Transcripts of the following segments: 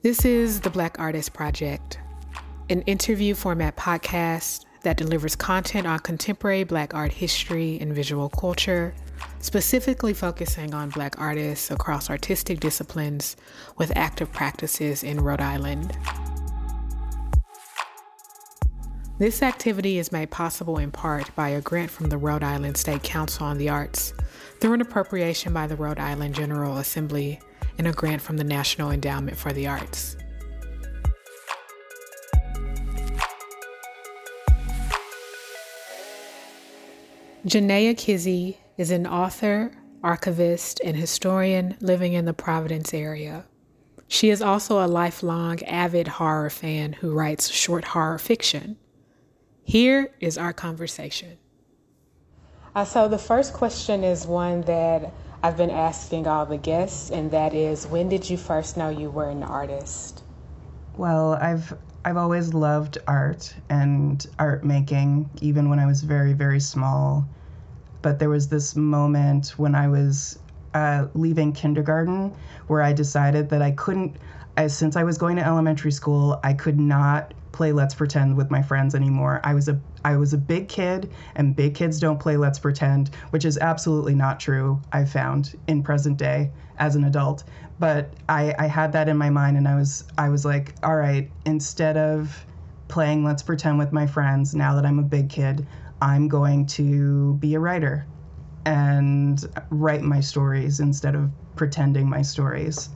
This is the Black Artist Project, an interview format podcast that delivers content on contemporary Black art history and visual culture, specifically focusing on Black artists across artistic disciplines with active practices in Rhode Island. This activity is made possible in part by a grant from the Rhode Island State Council on the Arts through an appropriation by the Rhode Island General Assembly and a grant from the National Endowment for the Arts. Janaya Kizzie is an author, archivist, and historian living in the Providence area. She is also a lifelong avid horror fan who writes short horror fiction. Here is our conversation. Uh, so, the first question is one that I've been asking all the guests, and that is when did you first know you were an artist? Well, I've I've always loved art and art making, even when I was very, very small. But there was this moment when I was uh, leaving kindergarten where I decided that I couldn't, since I was going to elementary school, I could not play Let's Pretend with my friends anymore. I was a I was a big kid, and big kids don't play Let's Pretend, which is absolutely not true. I found in present day as an adult, but I, I had that in my mind, and I was I was like, all right, instead of playing Let's Pretend with my friends, now that I'm a big kid, I'm going to be a writer and write my stories instead of pretending my stories.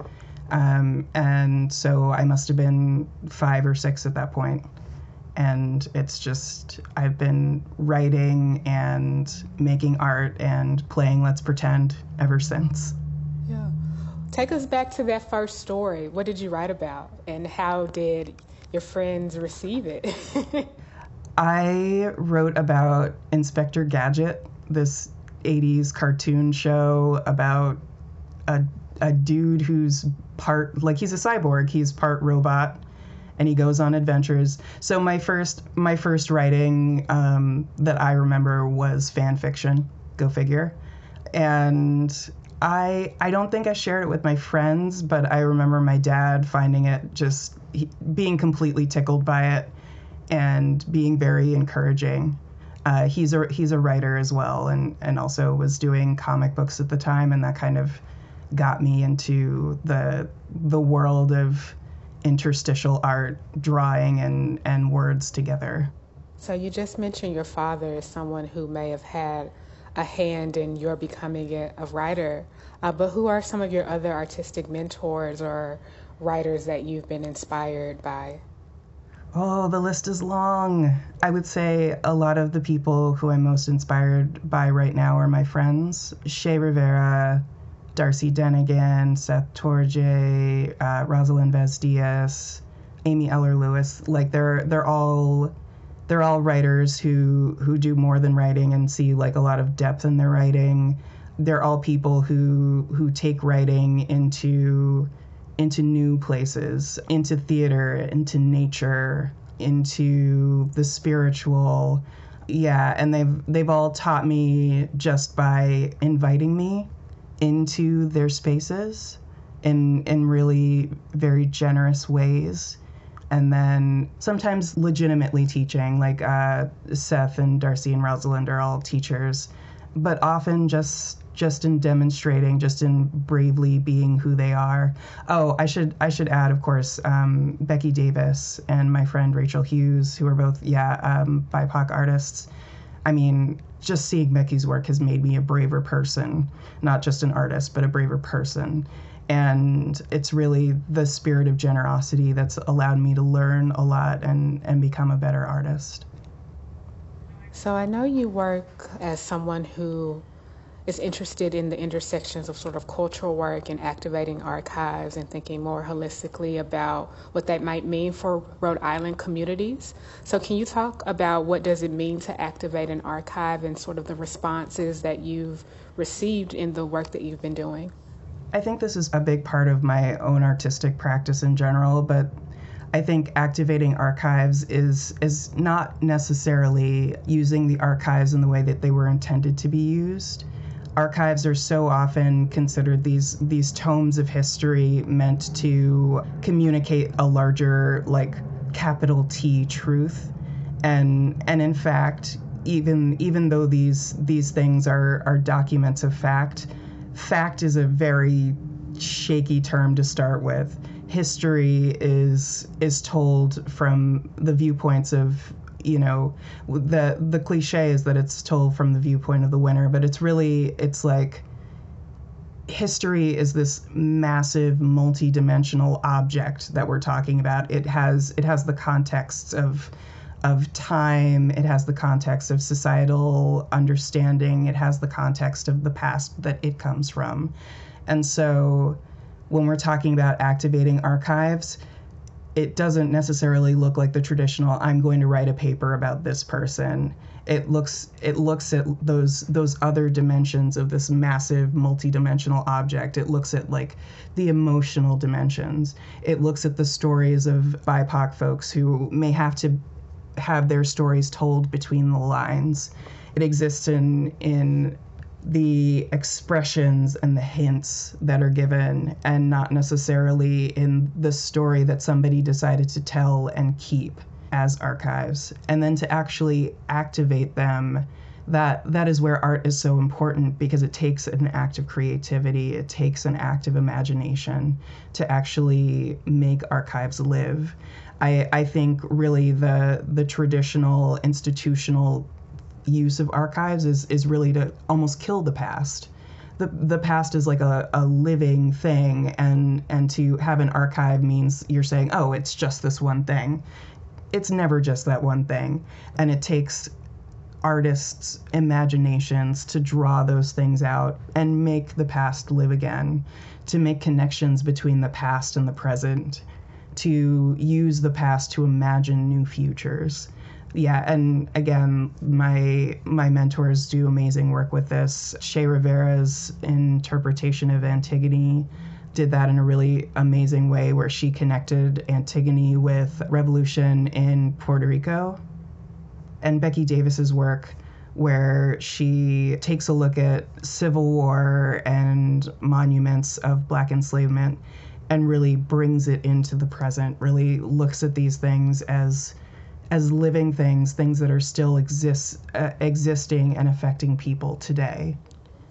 Um, and so I must have been five or six at that point. And it's just, I've been writing and making art and playing Let's Pretend ever since. Yeah. Take us back to that first story. What did you write about? And how did your friends receive it? I wrote about Inspector Gadget, this 80s cartoon show about a, a dude who's part like he's a cyborg he's part robot and he goes on adventures. So my first my first writing um, that i remember was fan fiction go figure. And i i don't think i shared it with my friends but i remember my dad finding it just he, being completely tickled by it and being very encouraging. Uh, he's a he's a writer as well and and also was doing comic books at the time and that kind of got me into the the world of interstitial art, drawing and and words together. So you just mentioned your father is someone who may have had a hand in your becoming a, a writer, uh, but who are some of your other artistic mentors or writers that you've been inspired by? Oh, the list is long. I would say a lot of the people who I'm most inspired by right now are my friends. Shea Rivera, Darcy Denigan, Seth Torje, uh, Rosalind Vaz Diaz, Amy Eller Lewis. Like they're they're all they're all writers who who do more than writing and see like a lot of depth in their writing. They're all people who who take writing into into new places, into theater, into nature, into the spiritual. Yeah, and they've they've all taught me just by inviting me into their spaces in in really very generous ways. And then sometimes legitimately teaching like uh, seth and darcy and rosalind are all teachers but often just just in demonstrating just in bravely being who they are. Oh i should i should add of course um, becky davis and my friend rachel hughes who are both yeah um, bipoc artists i mean just seeing Mickey's work has made me a braver person, not just an artist, but a braver person. And it's really the spirit of generosity that's allowed me to learn a lot and, and become a better artist. So I know you work as someone who is interested in the intersections of sort of cultural work and activating archives and thinking more holistically about what that might mean for Rhode Island communities. So can you talk about what does it mean to activate an archive and sort of the responses that you've received in the work that you've been doing? I think this is a big part of my own artistic practice in general, but I think activating archives is is not necessarily using the archives in the way that they were intended to be used archives are so often considered these these tomes of history meant to communicate a larger like capital T truth. And and in fact even even though these these things are are documents of fact fact is a very shaky term to start with. History is is told from the viewpoints of you know the the cliche is that it's told from the viewpoint of the winner but it's really it's like history is this massive multi-dimensional object that we're talking about. It has it has the contexts of of time it has the context of societal understanding it has the context of the past that it comes from. And so when we're talking about activating archives it doesn't necessarily look like the traditional i'm going to write a paper about this person. It looks it looks at those those other dimensions of this massive multidimensional object. It looks at like the emotional dimensions. It looks at the stories of bipoc folks who may have to have their stories told between the lines. It exists in in the expressions and the hints that are given and not necessarily in the story that somebody decided to tell and keep as archives. And then to actually activate them that that is where art is so important because it takes an act of creativity it takes an act of imagination to actually make archives live. I i think really the the traditional institutional use of archives is is really to almost kill the past. The, the past is like a, a living thing and and to have an archive means you're saying oh it's just this one thing. It's never just that one thing. And it takes artists imaginations to draw those things out and make the past live again to make connections between the past and the present to use the past to imagine new futures yeah, and again, my my mentors do amazing work with this. Shea Rivera's interpretation of Antigone did that in a really amazing way where she connected Antigone with revolution in Puerto Rico. And Becky Davis's work where she takes a look at civil war and monuments of black enslavement and really brings it into the present, really looks at these things as as living things, things that are still exist, uh, existing and affecting people today.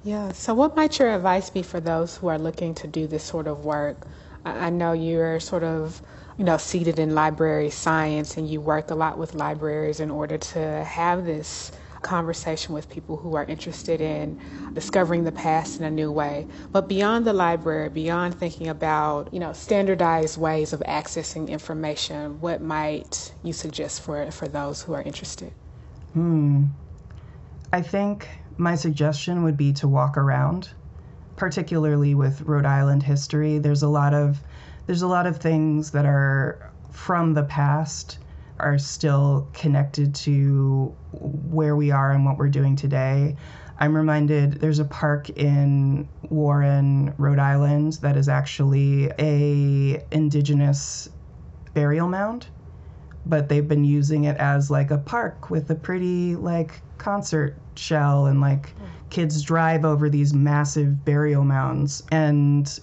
Yeah. So, what might your advice be for those who are looking to do this sort of work? I, know you're sort of, you know, seated in library science, and you work a lot with libraries in order to have this conversation with people who are interested in discovering the past in a new way. But beyond the library, beyond thinking about, you know, standardized ways of accessing information, what might you suggest for, for those who are interested? Hmm. I think my suggestion would be to walk around, particularly with Rhode Island history. There's a lot of there's a lot of things that are from the past are still connected to where we are and what we're doing today. I'm reminded there's a park in Warren, Rhode Island that is actually a indigenous burial mound, but they've been using it as like a park with a pretty like concert shell and like kids drive over these massive burial mounds and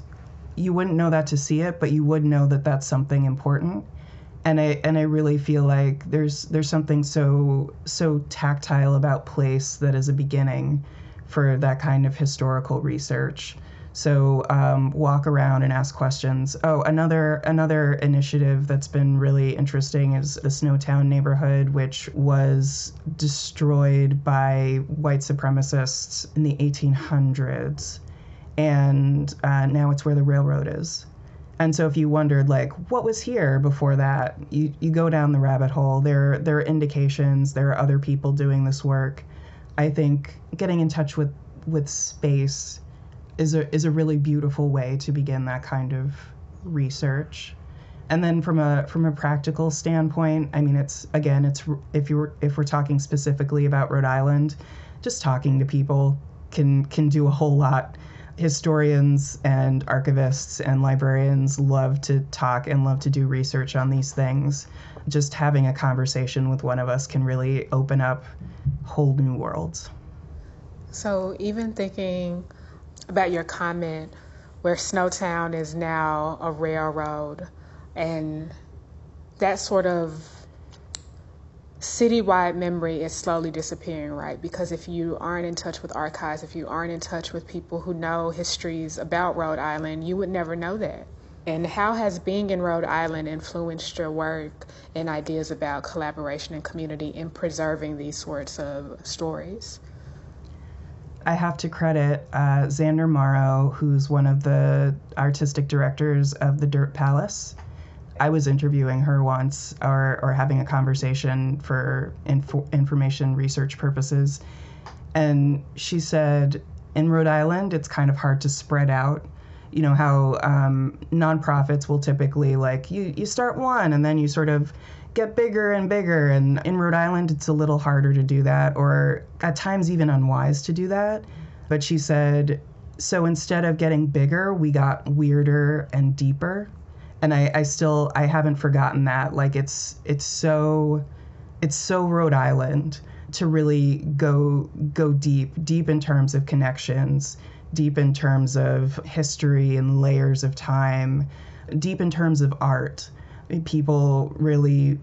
you wouldn't know that to see it, but you would know that that's something important and I and I really feel like there's there's something so so tactile about place that is a beginning for that kind of historical research. So um, walk around and ask questions. Oh, another another initiative that's been really interesting is the Snowtown neighborhood, which was destroyed by white supremacists in the 1800s, and uh, now it's where the railroad is. And so if you wondered like what was here before that, you, you go down the rabbit hole. There there are indications, there are other people doing this work. I think getting in touch with with space is a is a really beautiful way to begin that kind of research. And then from a from a practical standpoint, I mean it's again it's if you're if we're talking specifically about Rhode Island, just talking to people can can do a whole lot historians and archivists and librarians love to talk and love to do research on these things. Just having a conversation with one of us can really open up whole new worlds. So, even thinking about your comment where Snowtown is now a railroad and that sort of citywide memory is slowly disappearing, right? Because if you aren't in touch with archives, if you aren't in touch with people who know histories about Rhode Island, you would never know that. And how has being in Rhode Island influenced your work and ideas about collaboration and community in preserving these sorts of stories? I have to credit uh, Xander Marro, who's one of the artistic directors of the Dirt Palace. I was interviewing her once or, or having a conversation for info, information research purposes. And she said, in Rhode Island, it's kind of hard to spread out. You know how um, nonprofits will typically like you, you start one and then you sort of get bigger and bigger. And in Rhode Island, it's a little harder to do that, or at times even unwise to do that. But she said, so instead of getting bigger, we got weirder and deeper and I, I still I haven't forgotten that. Like it's it's so it's so Rhode Island to really go go deep, deep in terms of connections, deep in terms of history and layers of time, deep in terms of art people really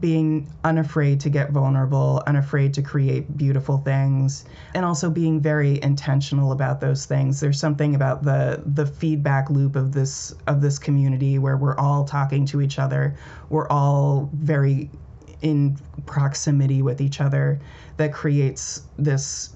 being unafraid to get vulnerable, unafraid to create beautiful things, and also being very intentional about those things. There's something about the the feedback loop of this of this community where we're all talking to each other, we're all very in proximity with each other that creates this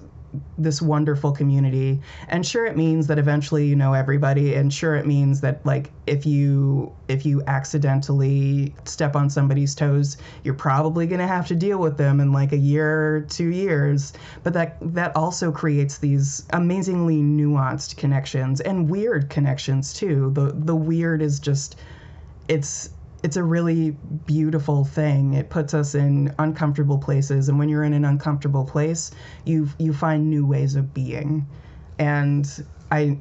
this wonderful community. And sure it means that eventually you know everybody and sure it means that like if you if you accidentally step on somebody's toes you're probably going to have to deal with them in like a year or two years. But that that also creates these amazingly nuanced connections and weird connections too. The the weird is just it's it's a really beautiful thing. It puts us in uncomfortable places, and when you're in an uncomfortable place, you you find new ways of being. And I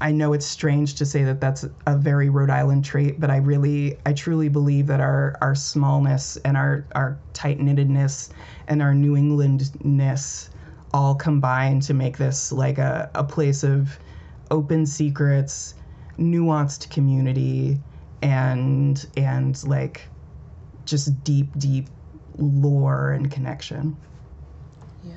I know it's strange to say that that's a very Rhode Island trait, but I really I truly believe that our our smallness and our our tight knittedness and our New Englandness all combine to make this like a, a place of open secrets, nuanced community and and like just deep deep lore and connection. Yeah.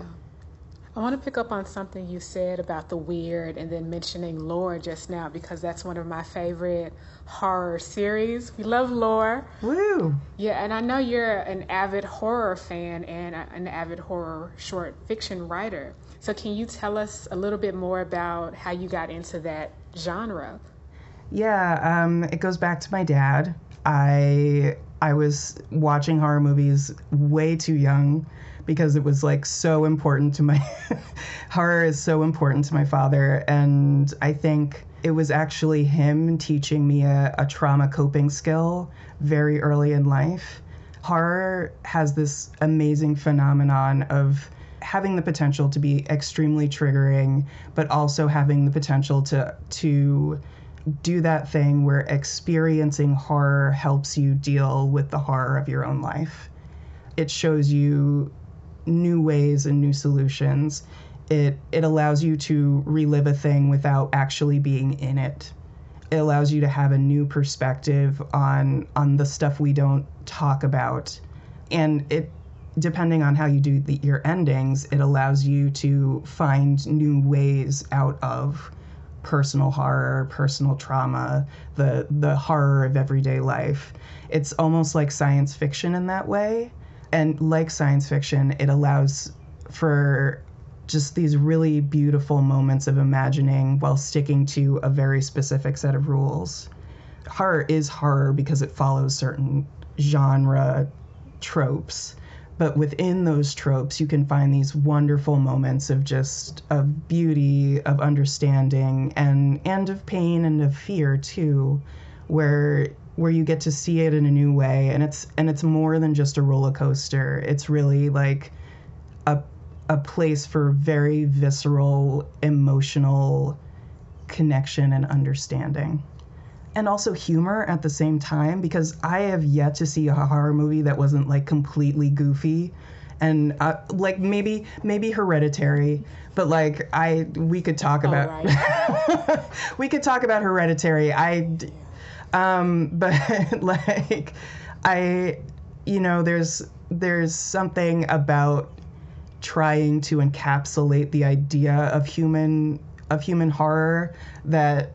I want to pick up on something you said about the weird and then mentioning lore just now because that's one of my favorite horror series. We love lore. Woo! Yeah and i know you're an avid horror fan and an avid horror short fiction writer. So can you tell us a little bit more about how you got into that genre yeah, um, it goes back to my dad. I I was watching horror movies way too young because it was like so important to my horror is so important to my father and I think it was actually him teaching me a, a trauma coping skill very early in life. Horror has this amazing phenomenon of having the potential to be extremely triggering, but also having the potential to to do that thing where experiencing horror helps you deal with the horror of your own life. It shows you new ways and new solutions. It it allows you to relive a thing without actually being in it. It allows you to have a new perspective on on the stuff we don't talk about. And it depending on how you do the, your endings, it allows you to find new ways out of personal horror, personal trauma, the the horror of everyday life. It's almost like science fiction in that way. And like science fiction, it allows for just these really beautiful moments of imagining while sticking to a very specific set of rules. Horror is horror because it follows certain genre tropes but within those tropes you can find these wonderful moments of just of beauty of understanding and and of pain and of fear too where where you get to see it in a new way. And it's and it's more than just a roller coaster. It's really like a a place for very visceral emotional connection and understanding and also humor at the same time because I have yet to see a horror movie that wasn't like completely goofy and uh, like maybe maybe hereditary but like i we could talk about Oh, right. we could talk about hereditary i um but like i you know there's there's something about trying to encapsulate the idea of human of human horror that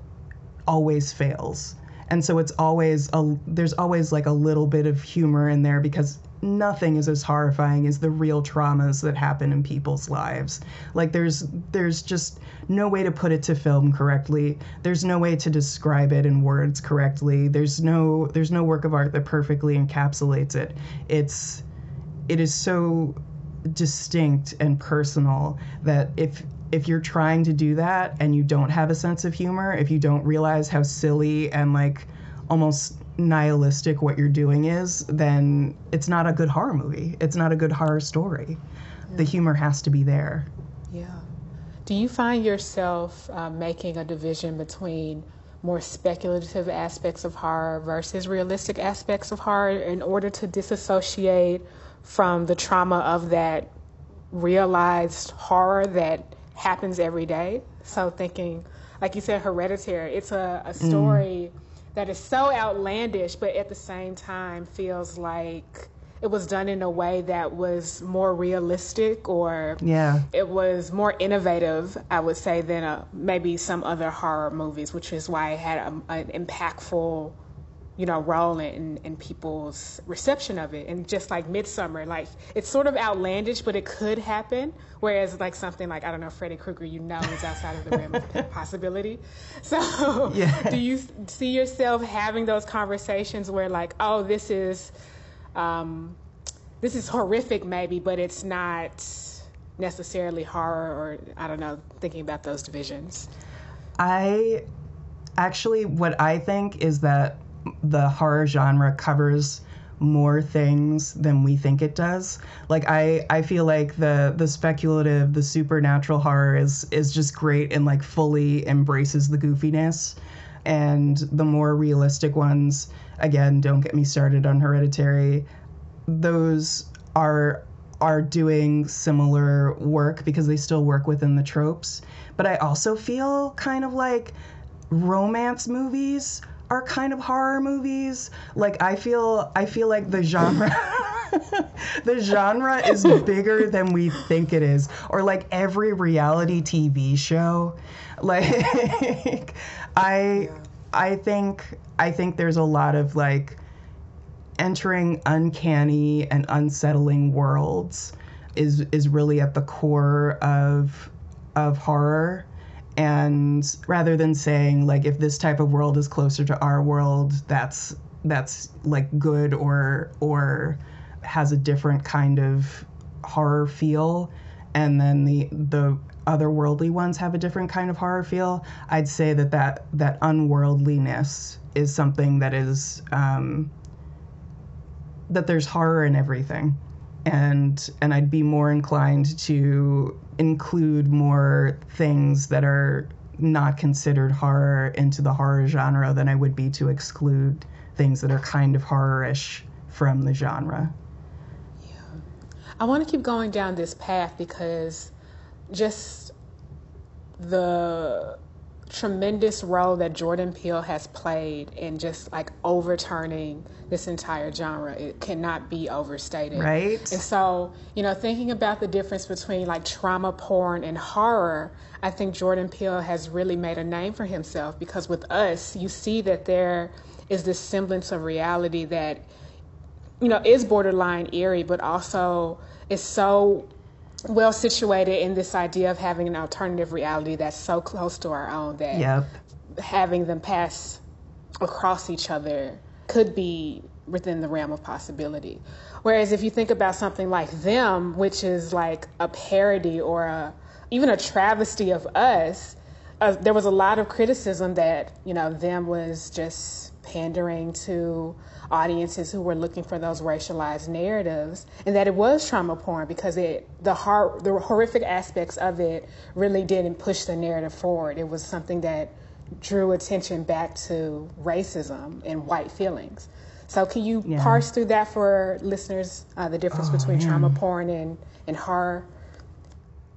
always fails. And so it's always a there's always like a little bit of humor in there because nothing is as horrifying as the real traumas that happen in people's lives. Like there's there's just no way to put it to film correctly. There's no way to describe it in words correctly. There's no there's no work of art that perfectly encapsulates it. It's it is so distinct and personal that if if you're trying to do that and you don't have a sense of humor, if you don't realize how silly and like almost nihilistic what you're doing is, then it's not a good horror movie. It's not a good horror story. The humor has to be there. Yeah. Do you find yourself uh, making a division between more speculative aspects of horror versus realistic aspects of horror in order to disassociate from the trauma of that realized horror that happens every day? So, thinking, like you said, hereditary, it's a, a story that is so outlandish, but at the same time feels like it was done in a way that was more realistic or Yeah. it was more innovative, I would say, than uh maybe some other horror movies, which is why it had a, an impactful, you know, role in, in people's reception of it. And just like Midsummer, like it's sort of outlandish, but it could happen. Whereas like something like I don't know, Freddy Krueger, you know, is outside of the realm of possibility. So, Yeah. do you see yourself having those conversations where like, oh, this is um, this is horrific maybe but it's not necessarily horror or i don't know thinking about those divisions I actually, what I think is that the horror genre covers more things than we think it does. Like I, I feel like the the speculative, the supernatural horror is is just great and like fully embraces the goofiness, and the more realistic ones, again, don't get me started on Hereditary. Those are are doing similar work because they still work within the tropes. But I also feel kind of like romance movies are kind of horror movies. Like I feel I feel like the genre the genre is bigger than we think it is or like every reality TV show. Like I I think I think there's a lot of like entering uncanny and unsettling worlds is is really at the core of of horror and rather than saying like if this type of world is closer to our world that's that's like good or or has a different kind of horror feel and then the the otherworldly ones have a different kind of horror feel i'd say that that that unworldliness is something that is um, that there's horror in everything and and I'd be more inclined to include more things that are not considered horror into the horror genre than I would be to exclude things that are kind of horror-ish from the genre. Yeah. i want to keep going down this path because just the tremendous role that jordan peele has played in just like overturning this entire genre it cannot be overstated Right? And so, you know, thinking about the difference between like trauma porn and horror, I think Jordan Peele has really made a name for himself because with us, you see that there is this semblance of reality that, you know, is borderline eerie, but also is so well situated in this idea of having an alternative reality that's so close to our own that Yep. having them pass across each other could be within the realm of possibility. Whereas if you think about something like them, which is like a parody or a, even a travesty of us, uh, there was a lot of criticism that you know them was just pandering to audiences who were looking for those racialized narratives, and that it was trauma porn because it the hor- the horrific aspects of it really didn't push the narrative forward. It was something that drew attention back to racism and white feelings. So can you yeah. parse through that for listeners, uh, the difference oh, between man. trauma porn and, and horror?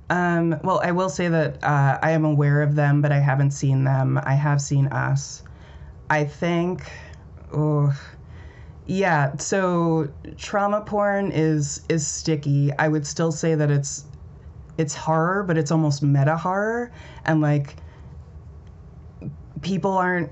Um, well, I will say that uh, I am aware of them, but I haven't seen them. I have seen Us. I think, oh, yeah. So trauma porn is is sticky. I would still say that it's it's horror, but it's almost meta horror, and like people aren't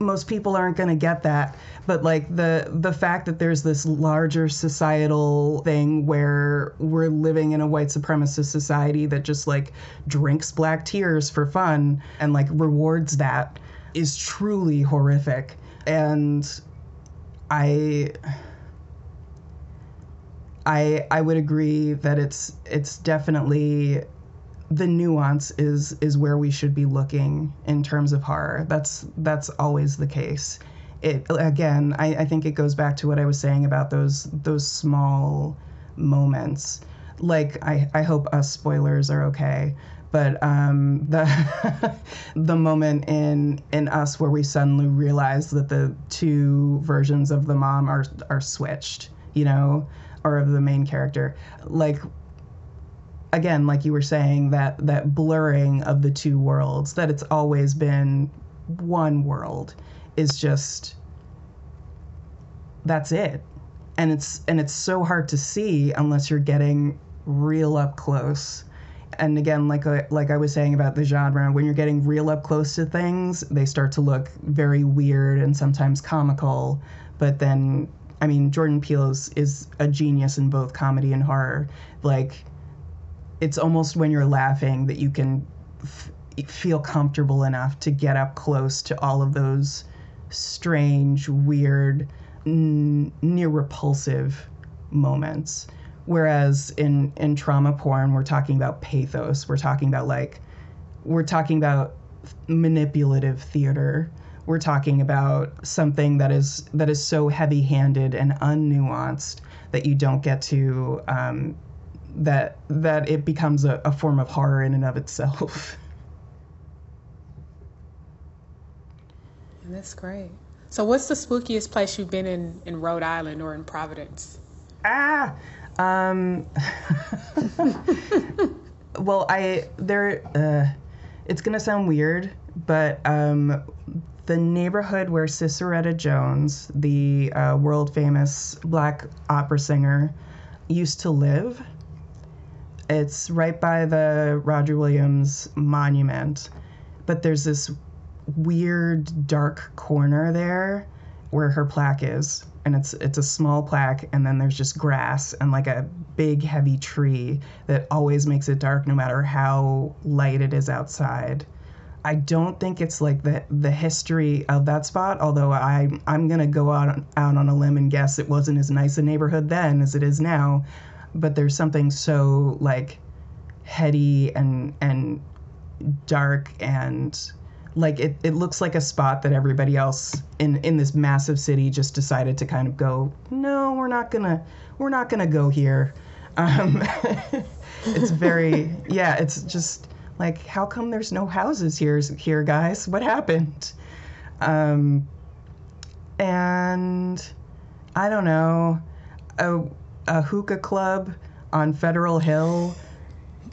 most people aren't going to get that but like the the fact that there's this larger societal thing where we're living in a white supremacist society that just like drinks black tears for fun and like rewards that is truly horrific and i i i would agree that it's it's definitely the nuance is is where we should be looking in terms of horror. That's that's always the case. It again, I, I think it goes back to what I was saying about those those small moments. Like I, I hope us spoilers are okay. But um, the the moment in in us where we suddenly realize that the two versions of the mom are are switched, you know, or of the main character, like again, like you were saying, that that blurring of the two worlds, that it's always been one world, is just that's it. And it's and it's so hard to see unless you're getting real up close. And again, like I, like I was saying about the genre, when you're getting real up close to things, they start to look very weird and sometimes comical. But then, I mean, Jordan Peele is, is a genius in both comedy and horror. Like it's almost when you're laughing that you can f- feel comfortable enough to get up close to all of those strange, weird, n- near repulsive moments. Whereas in in trauma porn, we're talking about pathos. We're talking about like we're talking about manipulative theater. We're talking about something that is that is so heavy-handed and unnuanced that you don't get to um, that that it becomes a, a form of horror in and of itself. And that's great. So, what's the spookiest place you've been in in Rhode Island or in Providence? Ah, um, well, I there. Uh, it's gonna sound weird, but um, the neighborhood where Sissieretta Jones, the uh, world famous black opera singer, used to live, it's right by the Roger Williams monument, but there's this weird dark corner there where her plaque is and it's it's a small plaque and then there's just grass and like a big heavy tree that always makes it dark no matter how light it is outside. I don't think it's like the the history of that spot, although I I'm gonna go out out on a limb and guess it wasn't as nice a neighborhood then as it is now but there's something so like heady and and dark and like it, it looks like a spot that everybody else in in this massive city just decided to kind of go no we're not gonna we're not gonna go here um, it's very yeah it's just like how come there's no houses here here guys what happened um, and i don't know uh, a hookah club on Federal Hill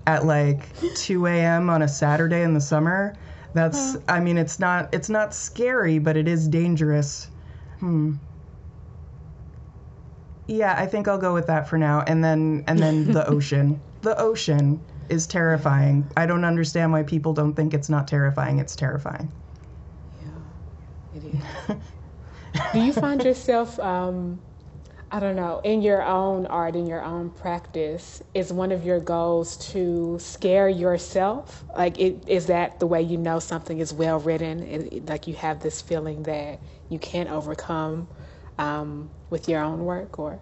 at like 2 a.m. on a Saturday in the summer. That's, I mean, it's not, it's not scary, but it is dangerous. Hmm. Yeah, I think I'll go with that for now. And then, and then the ocean. The ocean is terrifying. I don't understand why people don't think it's not terrifying. It's terrifying. Yeah, it is. Do you find yourself um, I don't know, in your own art, in your own practice, is one of your goals to scare yourself? Like, it, is that the way you know something is well written? It, like, you have this feeling that you can't overcome um, with your own work, or?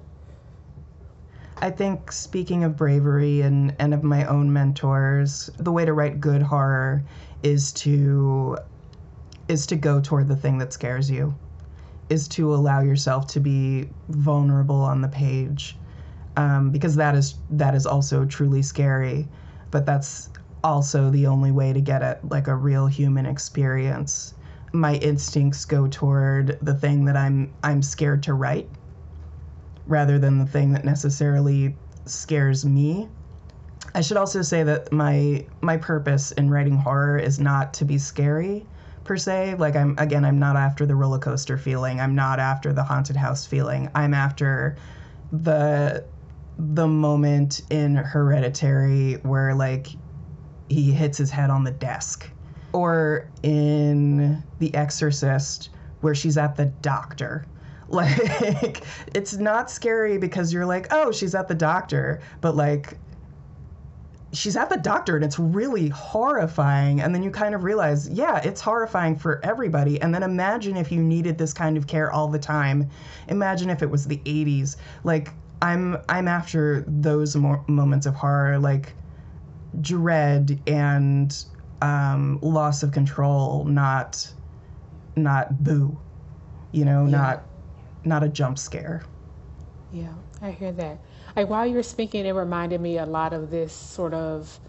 I think, speaking of bravery and, and of my own mentors, the way to write good horror is to is to go toward the thing that scares you is to allow yourself to be vulnerable on the page um, because that is that is also truly scary but that's also the only way to get at like a real human experience my instincts go toward the thing that I'm I'm scared to write rather than the thing that necessarily scares me. I should also say that my my purpose in writing horror is not to be scary per se. Like I'm again, I'm not after the roller coaster feeling. I'm not after the haunted house feeling. I'm after the the moment in Hereditary where like he hits his head on the desk or in The Exorcist where she's at the doctor. Like it's not scary because you're like, "Oh, she's at the doctor." But like she's at the doctor and it's really horrifying. And then you kind of realize yeah it's horrifying for everybody. And then imagine if you needed this kind of care all the time. Imagine if it was the 80s like i'm i'm after those mo- moments of horror like dread and um, loss of control not not boo you know Yeah. not not a jump scare. Yeah, I hear that. Like while you were speaking, it reminded me a lot of this sort of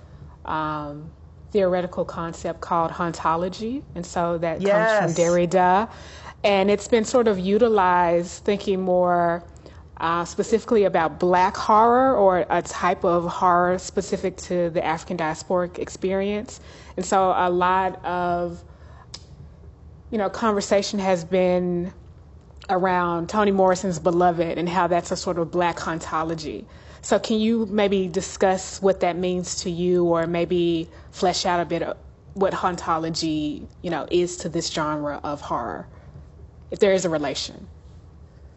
um, theoretical concept called hauntology, and so that Yes. comes from Derrida, and it's been sort of utilized thinking more. Uh, specifically about black horror or a type of horror specific to the African diasporic experience. And so a lot of, you know, conversation has been around Toni Morrison's Beloved and how that's a sort of black hauntology. So can you maybe discuss what that means to you or maybe flesh out a bit of what hauntology, you know, is to this genre of horror? If there is a relation.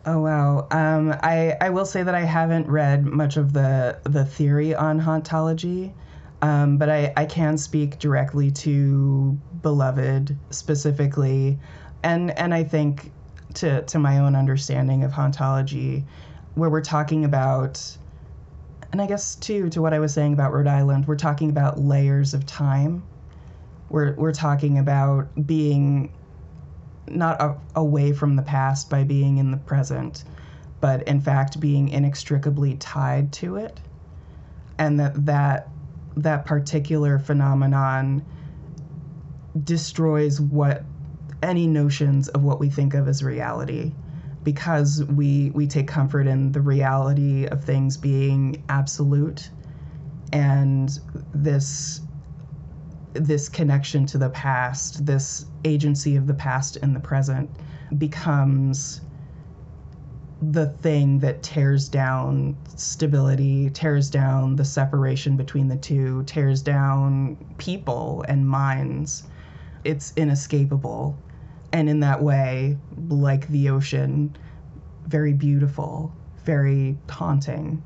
Oh wow. Um, I I will say that I haven't read much of the the theory on hauntology, um, but I I can speak directly to Beloved specifically, and and I think to to my own understanding of hauntology, where we're talking about. And I guess too to what I was saying about Rhode Island, we're talking about layers of time. We're we're talking about being not a, away from the past by being in the present, but in fact being inextricably tied to it, and that that that particular phenomenon destroys what any notions of what we think of as reality because we we take comfort in the reality of things being absolute and this this connection to the past, this agency of the past in the present, becomes the thing that tears down stability, tears down the separation between the two, tears down people and minds. It's inescapable. And in that way, like the ocean, very beautiful, very haunting.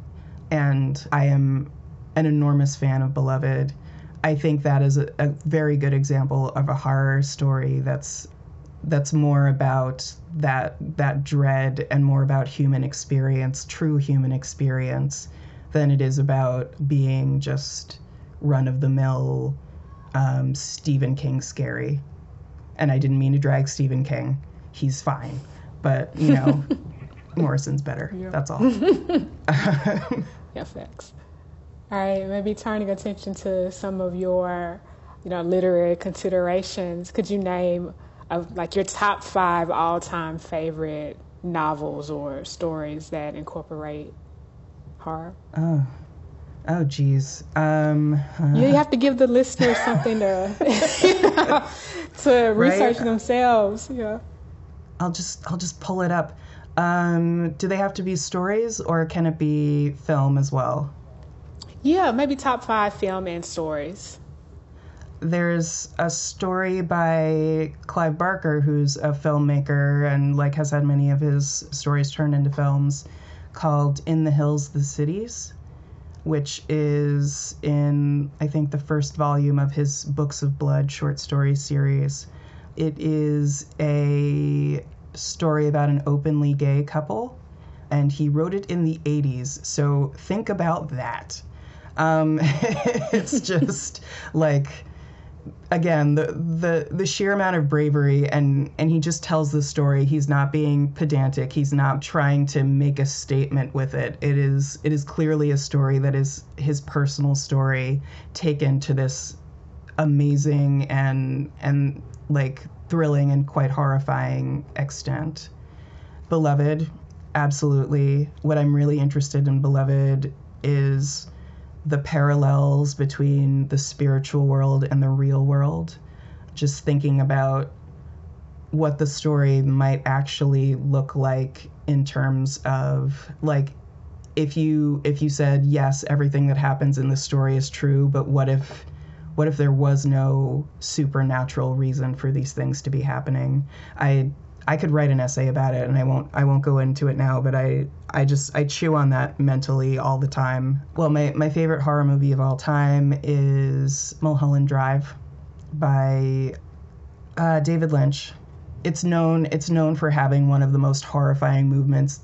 And I am an enormous fan of Beloved. I think that is a, a very good example of a horror story that's that's more about that that dread and more about human experience, true human experience, than it is about being just run of the mill um, Stephen King scary. And I didn't mean to drag Stephen King. He's fine, but you know, Morrison's better. Yeah. That's all. Yeah, facts. All right, maybe turning attention to some of your, you know, literary considerations. Could you name uh, like your top five all-time favorite novels or stories that incorporate horror? oh, oh, geez. Um, You have to give the listeners something to you know, to research themselves. Yeah. I'll just I'll just pull it up. Um, do they have to be stories or can it be film as well? Yeah, maybe top five film and stories. There's a story by Clive Barker, who's a filmmaker and like has had many of his stories turned into films, called "In the Hills, the Cities," which is in I think the first volume of his Books of Blood short story series. It is a story about an openly gay couple, and he wrote it in the 80s. So think about that. Um, it's just like again the, the the sheer amount of bravery and and he just tells the story he's not being pedantic he's not trying to make a statement with it it is it is clearly a story that is his personal story taken to this amazing and and like thrilling and quite horrifying extent. Beloved, absolutely. What I'm really interested in Beloved is the parallels between the spiritual world and the real world. Just thinking about what the story might actually look like in terms of like if you if you said yes everything that happens in the story is true but what if what if there was no supernatural reason for these things to be happening i i could write an essay about it and i won't i won't go into it now but i i just i chew on that mentally all the time. Well my my favorite horror movie of all time is mulholland drive by uh, david lynch. It's known it's known for having one of the most horrifying movements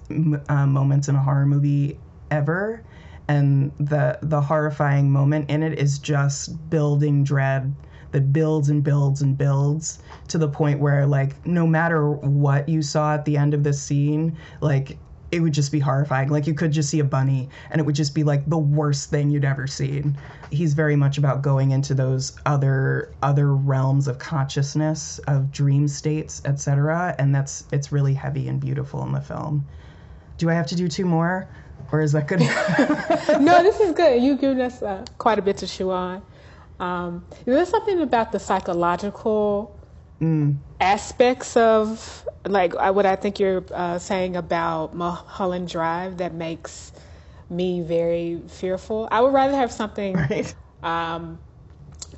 uh, moments in a horror movie ever. And the the horrifying moment in it is just building dread that builds and builds and builds to the point where like no matter what you saw at the end of this scene like it would just be horrifying. Like you could just see a bunny and it would just be like the worst thing you'd ever seen. He's very much about going into those other other realms of consciousness, of dream states, etc. And that's it's really heavy and beautiful in the film. Do I have to do two more? Or is that good? no, this is good. You've given us uh, quite a bit to chew on. Um, is there something about the psychological mm. aspects of like what I think you're uh, saying about Mulholland Drive that makes me very fearful. I would rather have something right. um,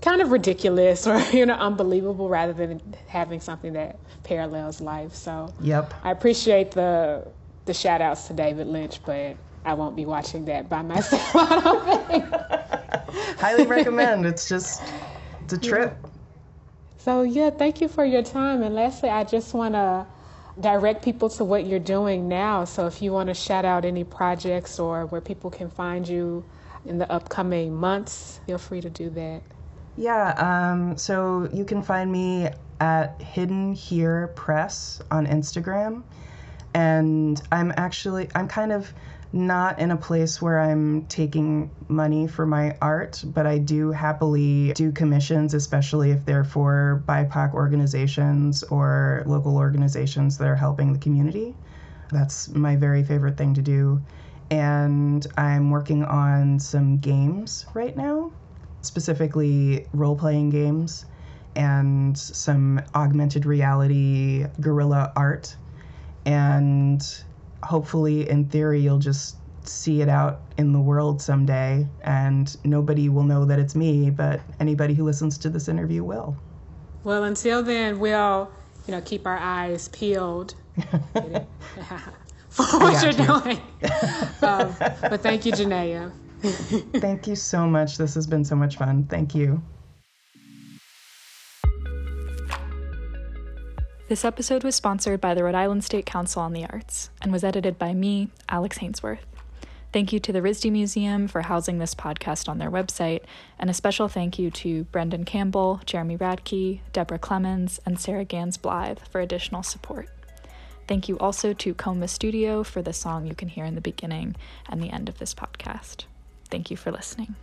kind of ridiculous or you know unbelievable rather than having something that parallels life. So yep, I appreciate the the shout outs to David Lynch, but I won't be watching that by myself. Highly recommend. It's just it's a trip. Yeah. So, yeah, thank you for your time. And lastly, I just want to direct people to what you're doing now. So, if you want to shout out any projects or where people can find you in the upcoming months, feel free to do that. Yeah, um, so you can find me at Hidden Here Press on Instagram. And I'm actually, I'm kind of not in a place where I'm taking money for my art, but I do happily do commissions, especially if they're for BIPOC organizations or local organizations that are helping the community. That's my very favorite thing to do. And I'm working on some games right now, specifically role playing games and some augmented reality guerrilla art. And hopefully, in theory, you'll just see it out in the world someday, and nobody will know that it's me, but anybody who listens to this interview will. Well, until then, we'll you know keep our eyes peeled for what you're you. doing. um, but thank you, Janaya. thank you so much. This has been so much fun. Thank you. This episode was sponsored by the Rhode Island State Council on the Arts and was edited by me, Alex Hainsworth. Thank you to the RISD Museum for housing this podcast on their website, and a special thank you to Brendan Campbell, Jeremy Radke, Deborah Clemens, and Sarah Gans Blythe for additional support. Thank you also to Coma Studio for the song you can hear in the beginning and the end of this podcast. Thank you for listening.